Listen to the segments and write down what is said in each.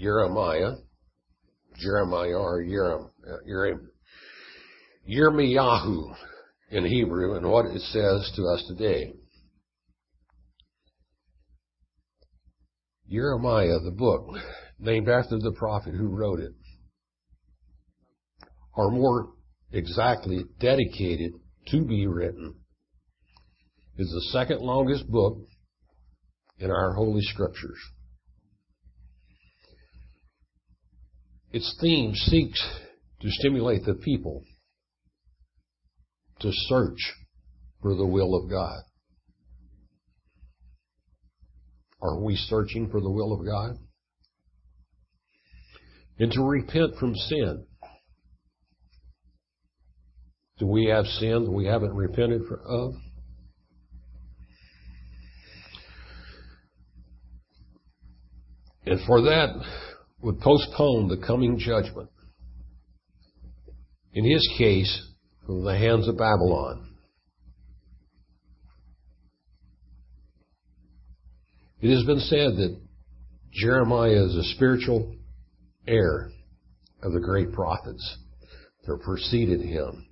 Jeremiah, Jeremiah or Yerem, Yirmiyahu uh, in Hebrew and what it says to us today. Jeremiah, the book, named after the prophet who wrote it, or more exactly dedicated to be written, is the second longest book in our Holy Scriptures. Its theme seeks to stimulate the people to search for the will of God. Are we searching for the will of God? And to repent from sin. Do we have sin that we haven't repented of? And for that would postpone the coming judgment. In his case, from the hands of Babylon. It has been said that Jeremiah is a spiritual heir of the great prophets that preceded him.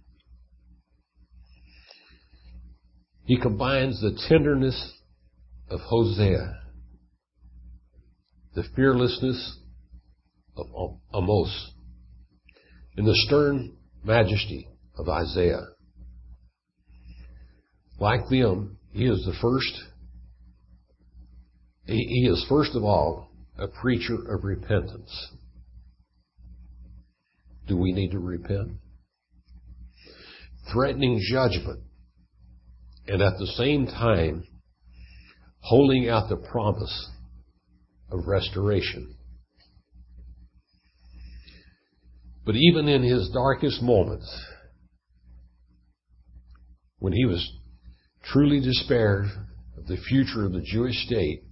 He combines the tenderness of Hosea, the fearlessness Amos, in the stern majesty of Isaiah. Like them, he is the first, he is first of all a preacher of repentance. Do we need to repent? Threatening judgment and at the same time holding out the promise of restoration. But even in his darkest moments, when he was truly despaired of the future of the Jewish state,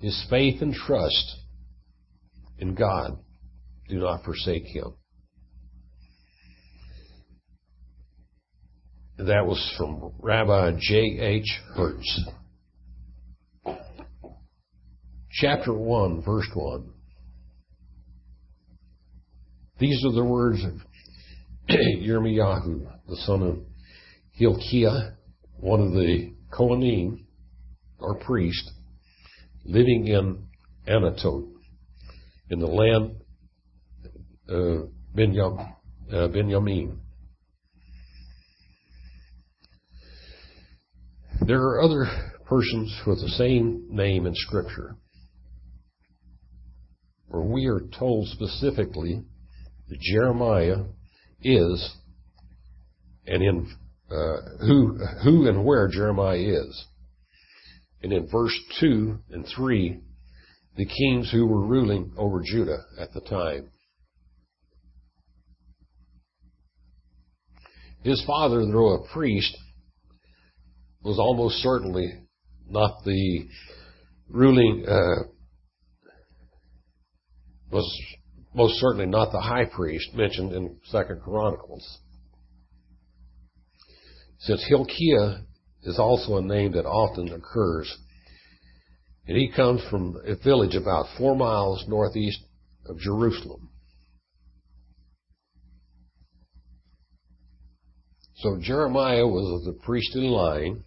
his faith and trust in God do not forsake him. That was from Rabbi J.H. Hertz. Chapter 1, verse 1. These are the words of Yirmiyahu, the son of Hilkiah, one of the Kohanim, or priest, living in Anatot, in the land of uh, Benjamin. There are other persons with the same name in Scripture, where we are told specifically Jeremiah is, and in uh, who who and where Jeremiah is. And in verse two and three, the kings who were ruling over Judah at the time. His father, though a priest, was almost certainly not the ruling, uh, was most certainly not the high priest mentioned in Second Chronicles. Since Hilkiah is also a name that often occurs, and he comes from a village about four miles northeast of Jerusalem. So Jeremiah was of the priestly line,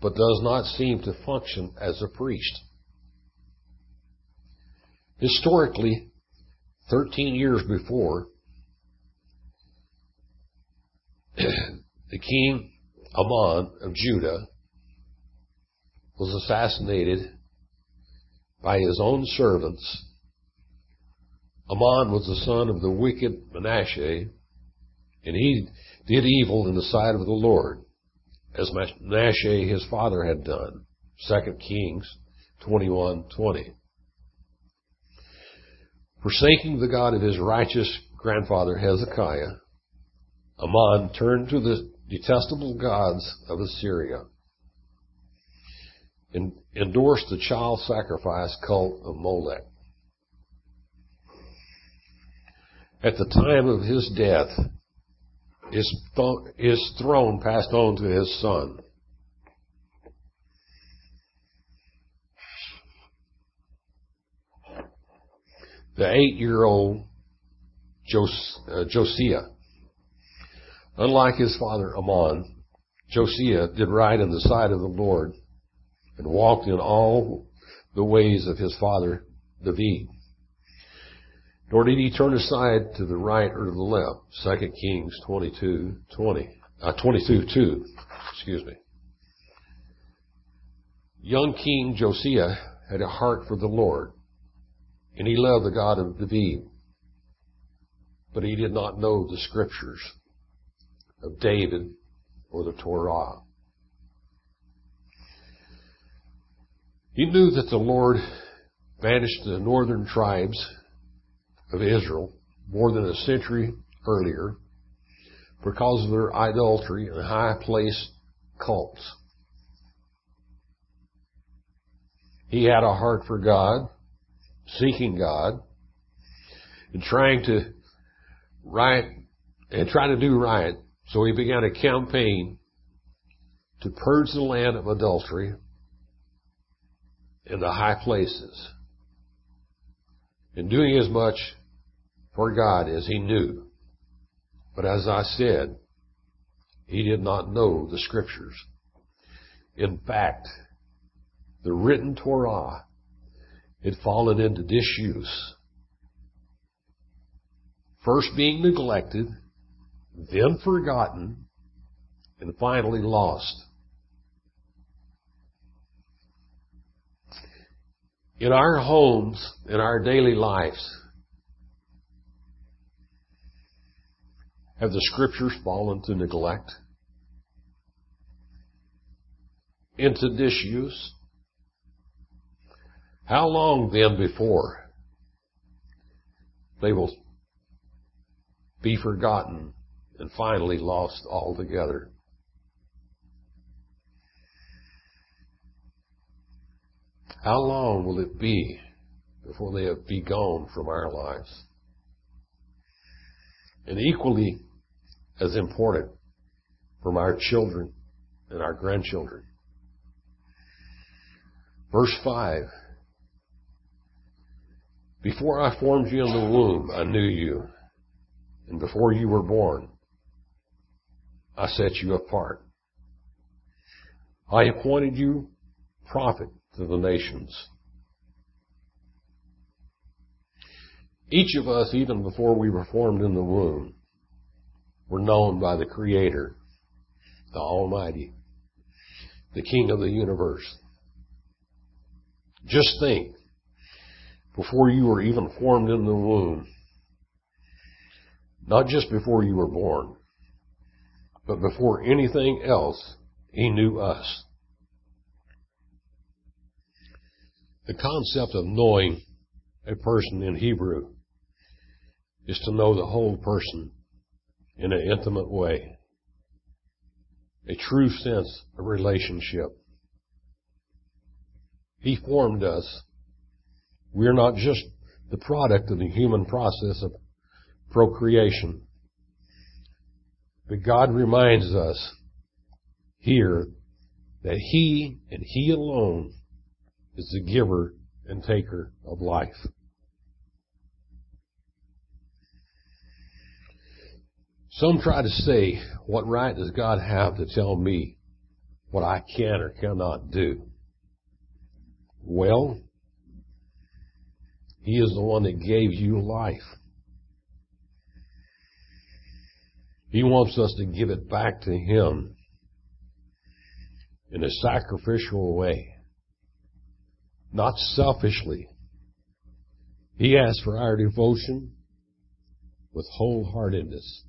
but does not seem to function as a priest. Historically, 13 years before, the king Amon of Judah was assassinated by his own servants. Amon was the son of the wicked Manasseh, and he did evil in the sight of the Lord, as Manasseh his father had done. 2 Kings 21:20. Forsaking the God of his righteous grandfather Hezekiah, Amon turned to the detestable gods of Assyria and endorsed the child sacrifice cult of Molech. At the time of his death, his, th- his throne passed on to his son. The eight-year-old uh, Josiah. Unlike his father Amon, Josiah did right in the sight of the Lord and walked in all the ways of his father David. Nor did he turn aside to the right or to the left. 2 Kings 22, 20, uh, 22, 2, excuse me. Young King Josiah had a heart for the Lord, and he loved the God of David. But he did not know the scriptures of David or the Torah. He knew that the Lord banished the northern tribes of Israel more than a century earlier because of their idolatry and high place cults. He had a heart for God, seeking God, and trying to right and try to do right. So he began a campaign to purge the land of adultery in the high places. And doing as much for God as he knew. But as I said, he did not know the scriptures. In fact, the written Torah had fallen into disuse. First being neglected, then forgotten, and finally lost. In our homes, in our daily lives, have the scriptures fallen to neglect? Into disuse? How long then before they will be forgotten and finally lost altogether? How long will it be before they have be gone from our lives? And equally as important from our children and our grandchildren. Verse 5 Before I formed you in the womb, I knew you. And before you were born, I set you apart. I appointed you prophet to the nations. Each of us, even before we were formed in the womb, were known by the Creator, the Almighty, the King of the universe. Just think, before you were even formed in the womb, not just before you were born, but before anything else, He knew us. The concept of knowing a person in Hebrew is to know the whole person in an intimate way. A true sense of relationship. He formed us. We're not just the product of the human process of procreation. But God reminds us here that He and He alone is the giver and taker of life. Some try to say, what right does God have to tell me what I can or cannot do? Well, He is the one that gave you life. He wants us to give it back to Him in a sacrificial way, not selfishly. He asks for our devotion with wholeheartedness.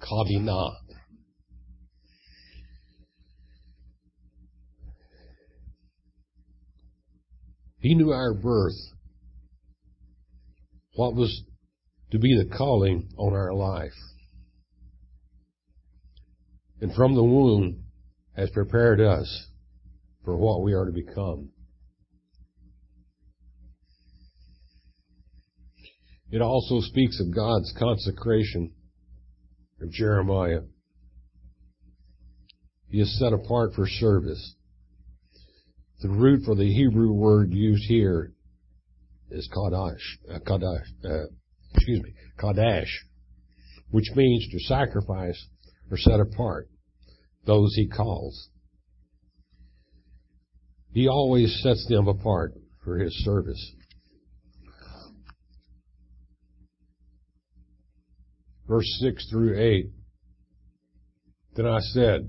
Kavinah. He knew our birth, what was to be the calling on our life. And from the womb has prepared us for what we are to become. It also speaks of God's consecration of Jeremiah. He is set apart for service. The root for the Hebrew word used here is Kadash, uh, Kadash, uh, excuse me, Kadash, which means to sacrifice or set apart those he calls. He always sets them apart for his service. Verse 6 through 8. Then I said,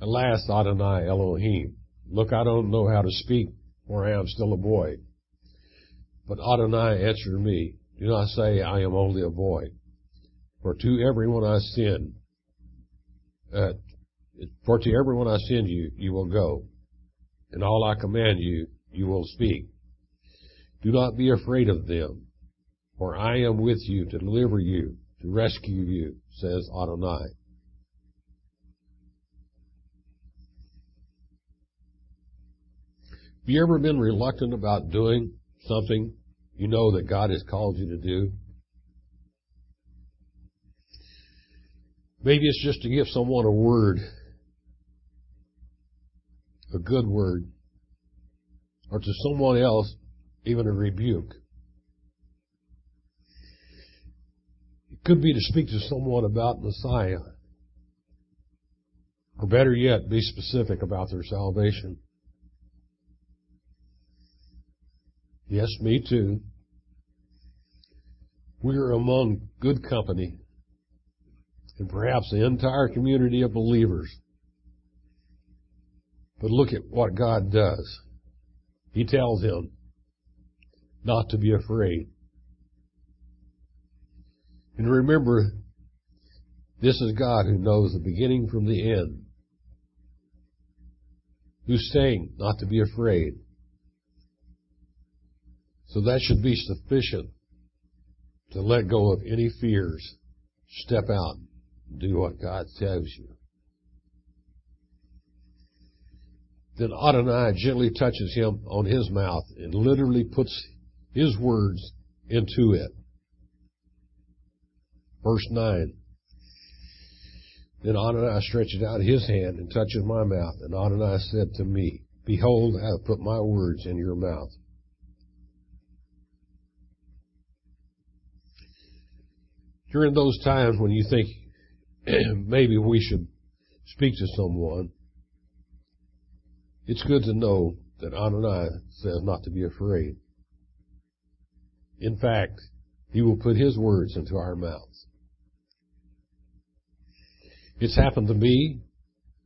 Alas, Adonai Elohim, look, I don't know how to speak, for I am still a boy. But Adonai answered me, Do not say, I am only a boy. For to everyone I send, uh, for to everyone I send you, you will go, and all I command you, you will speak. Do not be afraid of them, for I am with you to deliver you, to rescue you, says Adonai. Have you ever been reluctant about doing something you know that God has called you to do? Maybe it's just to give someone a word, a good word, or to someone else, even a rebuke. It could be to speak to someone about Messiah, or better yet, be specific about their salvation. Yes, me too. We are among good company and perhaps the entire community of believers. But look at what God does. He tells him not to be afraid. And remember, this is God who knows the beginning from the end, who's saying not to be afraid. So that should be sufficient to let go of any fears, step out, do what God tells you. Then Adonai gently touches him on his mouth and literally puts his words into it. Verse 9. Then Adonai stretches out his hand and touches my mouth, and Adonai said to me, Behold, I have put my words in your mouth. During those times when you think maybe we should speak to someone, it's good to know that Adonai says not to be afraid. In fact, He will put His words into our mouths. It's happened to me,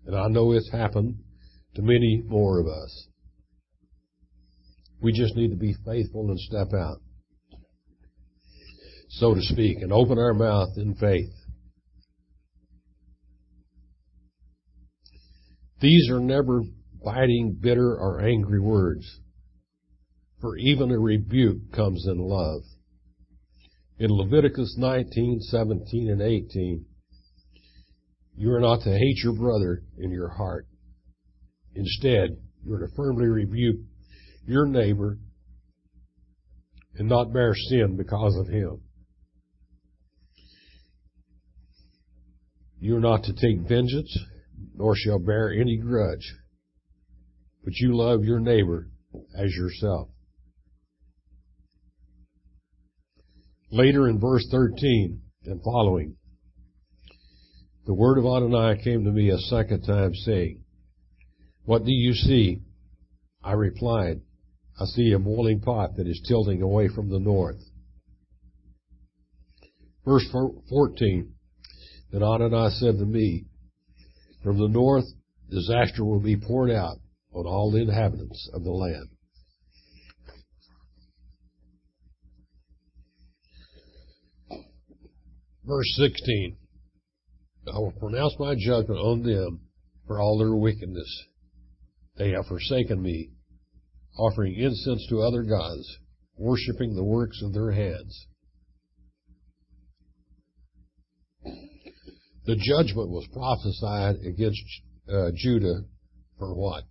and I know it's happened to many more of us. We just need to be faithful and step out so to speak, and open our mouth in faith. These are never biting, bitter, or angry words, for even a rebuke comes in love. In Leviticus 19, 17, and 18, you are not to hate your brother in your heart. Instead, you are to firmly rebuke your neighbor and not bear sin because of him. You are not to take vengeance, nor shall bear any grudge, but you love your neighbor as yourself. Later in verse 13 and following, the word of Adonai came to me a second time saying, What do you see? I replied, I see a boiling pot that is tilting away from the north. Verse 14, then Adonai said to me, From the north, disaster will be poured out on all the inhabitants of the land. Verse 16 I will pronounce my judgment on them for all their wickedness. They have forsaken me, offering incense to other gods, worshipping the works of their hands. The judgment was prophesied against uh, Judah for what?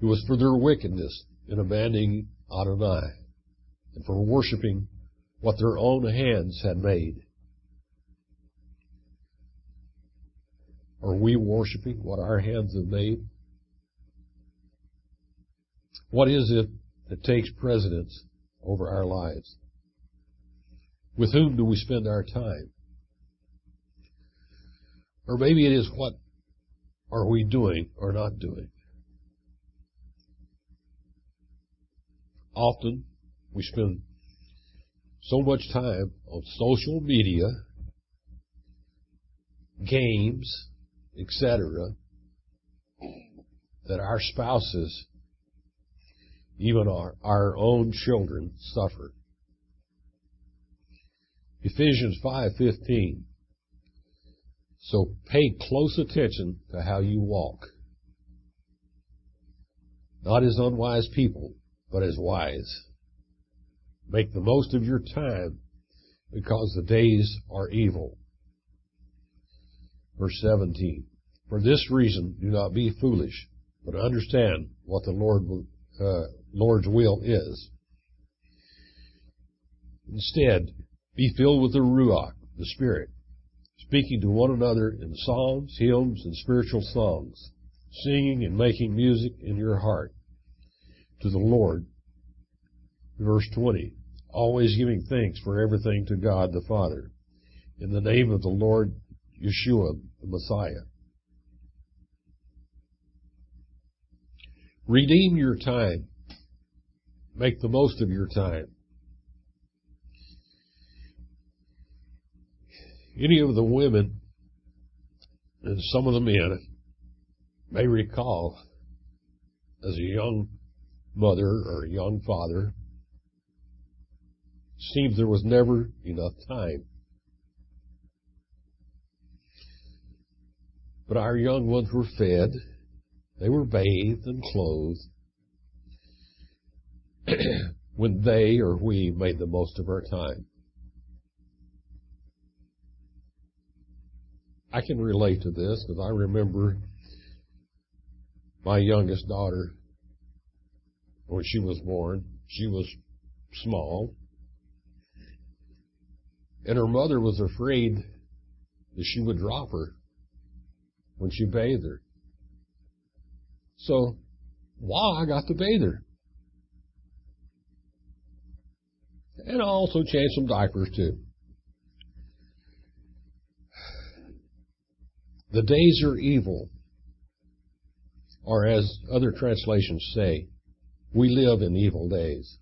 It was for their wickedness in abandoning Adonai and for worshiping what their own hands had made. Are we worshiping what our hands have made? What is it that takes precedence over our lives? With whom do we spend our time? Or maybe it is what are we doing or not doing? Often we spend so much time on social media, games, etc., that our spouses, even our, our own children, suffer. Ephesians 5:15 So pay close attention to how you walk. Not as unwise people, but as wise. Make the most of your time because the days are evil. Verse 17. For this reason, do not be foolish, but understand what the Lord, uh, Lord's will is. Instead, be filled with the Ruach, the Spirit, speaking to one another in psalms, hymns, and spiritual songs, singing and making music in your heart to the Lord. Verse 20. Always giving thanks for everything to God the Father in the name of the Lord Yeshua, the Messiah. Redeem your time. Make the most of your time. Any of the women and some of the men may recall as a young mother or a young father, seems there was never enough time. But our young ones were fed, they were bathed and clothed when they or we made the most of our time. I can relate to this because I remember my youngest daughter when she was born. She was small. And her mother was afraid that she would drop her when she bathed her. So, wow, I got to bathe her. And I also changed some diapers too. The days are evil, or as other translations say, we live in evil days.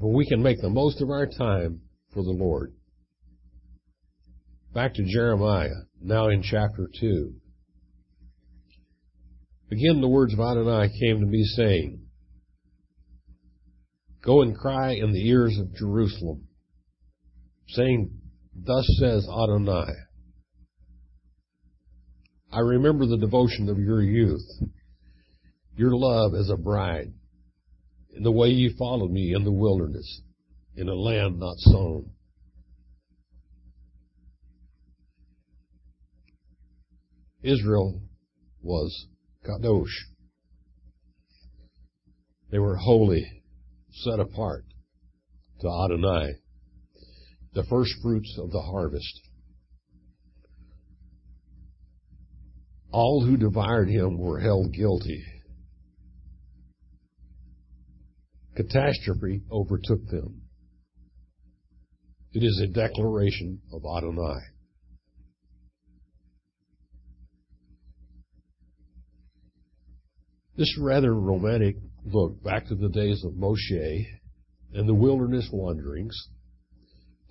But we can make the most of our time for the Lord. Back to Jeremiah, now in chapter 2. Again, the words of Adonai came to me saying, Go and cry in the ears of Jerusalem, saying, Thus says Adonai, I remember the devotion of your youth, your love as a bride, in the way you followed me in the wilderness, in a land not sown. Israel was kadosh. They were holy, set apart to Adonai, the first fruits of the harvest. All who devoured him were held guilty. Catastrophe overtook them. It is a declaration of Adonai. This rather romantic look back to the days of Moshe and the wilderness wanderings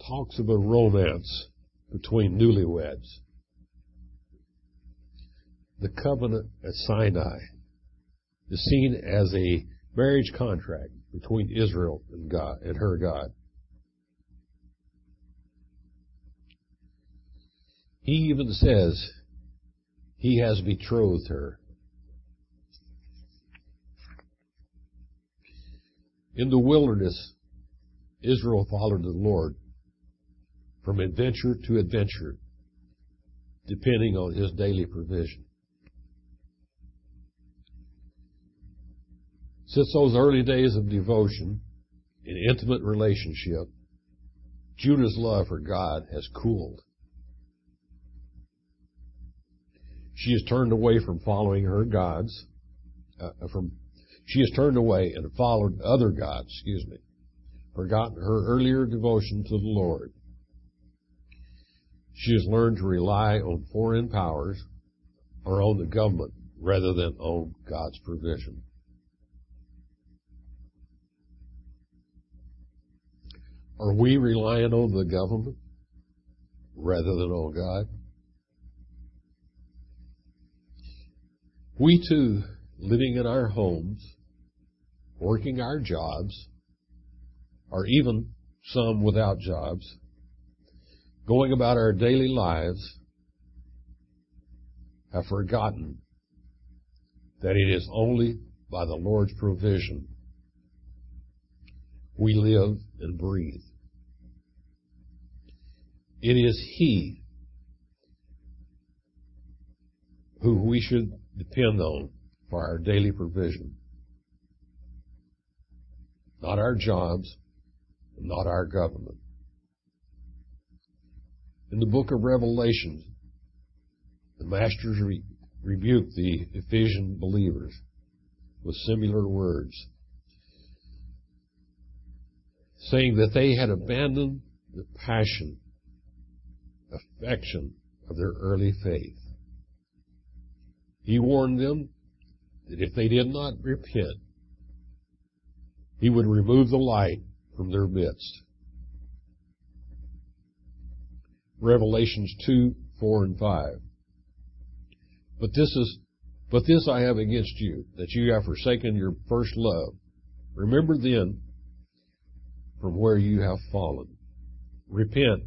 talks of a romance between newlyweds. The covenant at Sinai is seen as a marriage contract between Israel and God and her God. He even says he has betrothed her. In the wilderness, Israel followed the Lord from adventure to adventure, depending on his daily provision. Since those early days of devotion and intimate relationship, Judah's love for God has cooled. She has turned away from following her gods uh, from she has turned away and followed other gods, excuse me, forgotten her earlier devotion to the Lord. She has learned to rely on foreign powers or on the government rather than on God's provision. Are we relying on the government rather than on God? We too, living in our homes, working our jobs, or even some without jobs, going about our daily lives, have forgotten that it is only by the Lord's provision we live and breathe. It is He who we should depend on for our daily provision. Not our jobs, not our government. In the book of Revelation, the masters re- rebuke the Ephesian believers with similar words, saying that they had abandoned the passion, affection of their early faith. He warned them that if they did not repent, he would remove the light from their midst. Revelations 2, 4, and 5. But this is, but this I have against you, that you have forsaken your first love. Remember then from where you have fallen. Repent.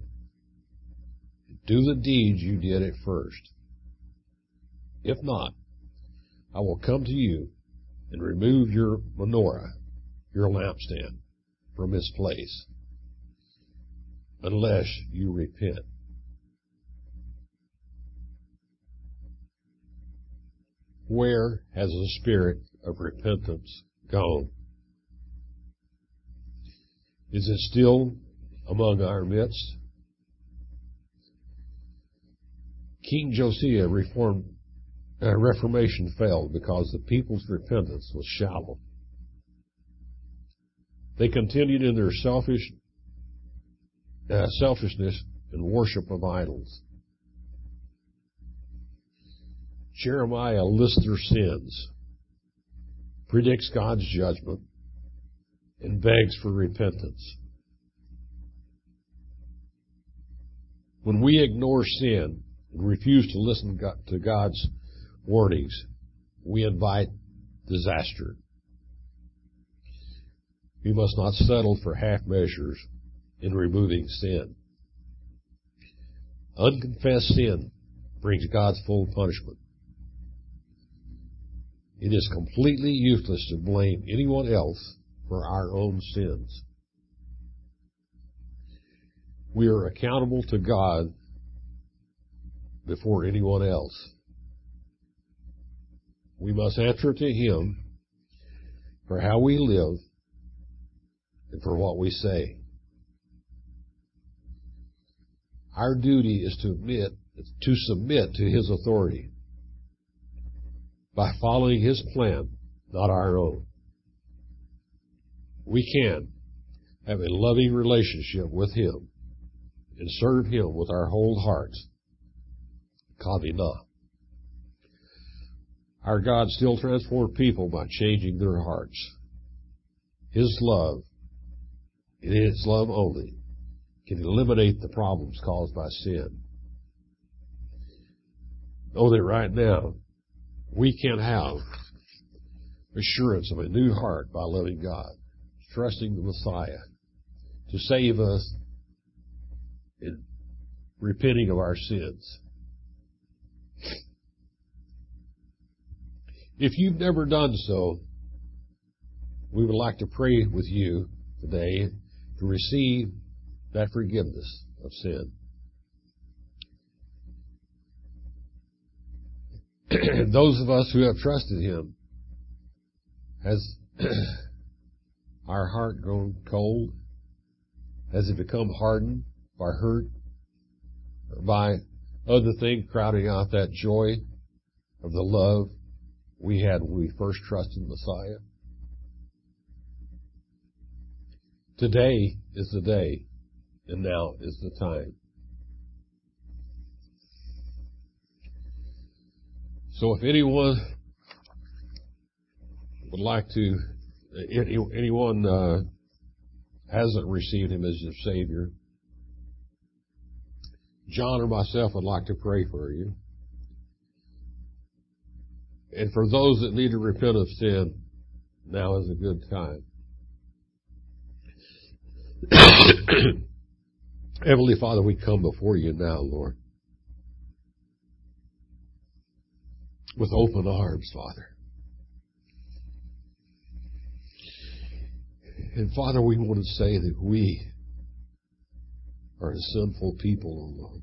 Do the deeds you did at first. If not, I will come to you and remove your menorah, your lampstand, from its place, unless you repent. Where has the spirit of repentance gone? Is it still among our midst? King Josiah reformed, uh, Reformation failed because the people's repentance was shallow. They continued in their selfish uh, selfishness and worship of idols. Jeremiah lists their sins, predicts God's judgment, and begs for repentance. When we ignore sin and refuse to listen to God's warnings, we invite disaster. We must not settle for half measures in removing sin. Unconfessed sin brings God's full punishment. It is completely useless to blame anyone else for our own sins. We are accountable to God before anyone else. We must answer to Him for how we live and for what we say. Our duty is to admit, to submit to His authority by following His plan, not our own. We can have a loving relationship with Him and serve Him with our whole hearts. Kavina. Our God still transforms people by changing their hearts. His love, and His love only, can eliminate the problems caused by sin. Know that right now, we can have assurance of a new heart by loving God, trusting the Messiah to save us and repenting of our sins. If you've never done so, we would like to pray with you today to receive that forgiveness of sin. Those of us who have trusted Him, has our heart grown cold? Has it become hardened by hurt or by other things crowding out that joy of the love we had when we first trusted Messiah. Today is the day, and now is the time. So if anyone would like to, anyone uh, hasn't received Him as your Savior, John or myself would like to pray for you. And for those that need to repent of sin, now is a good time. Heavenly Father, we come before you now, Lord. With open arms, Father. And Father, we want to say that we are a sinful people, O Lord.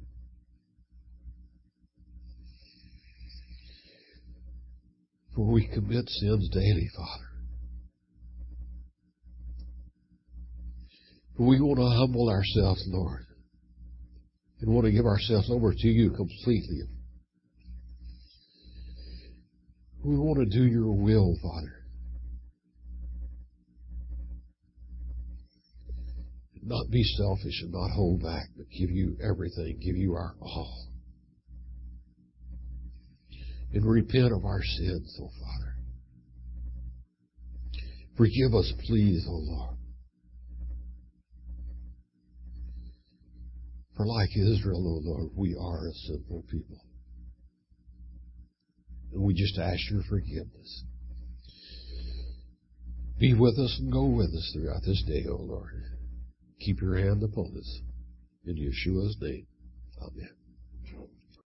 For we commit sins daily, Father. But we want to humble ourselves, Lord, and want to give ourselves over to you completely. We want to do your will, Father. Not be selfish and not hold back, but give you everything, give you our all. And repent of our sins, O oh Father. Forgive us, please, O oh Lord. For like Israel, O oh Lord, we are a sinful people. And we just ask your forgiveness. Be with us and go with us throughout this day, O Lord. Keep your hand upon us. In Yeshua's name. Amen.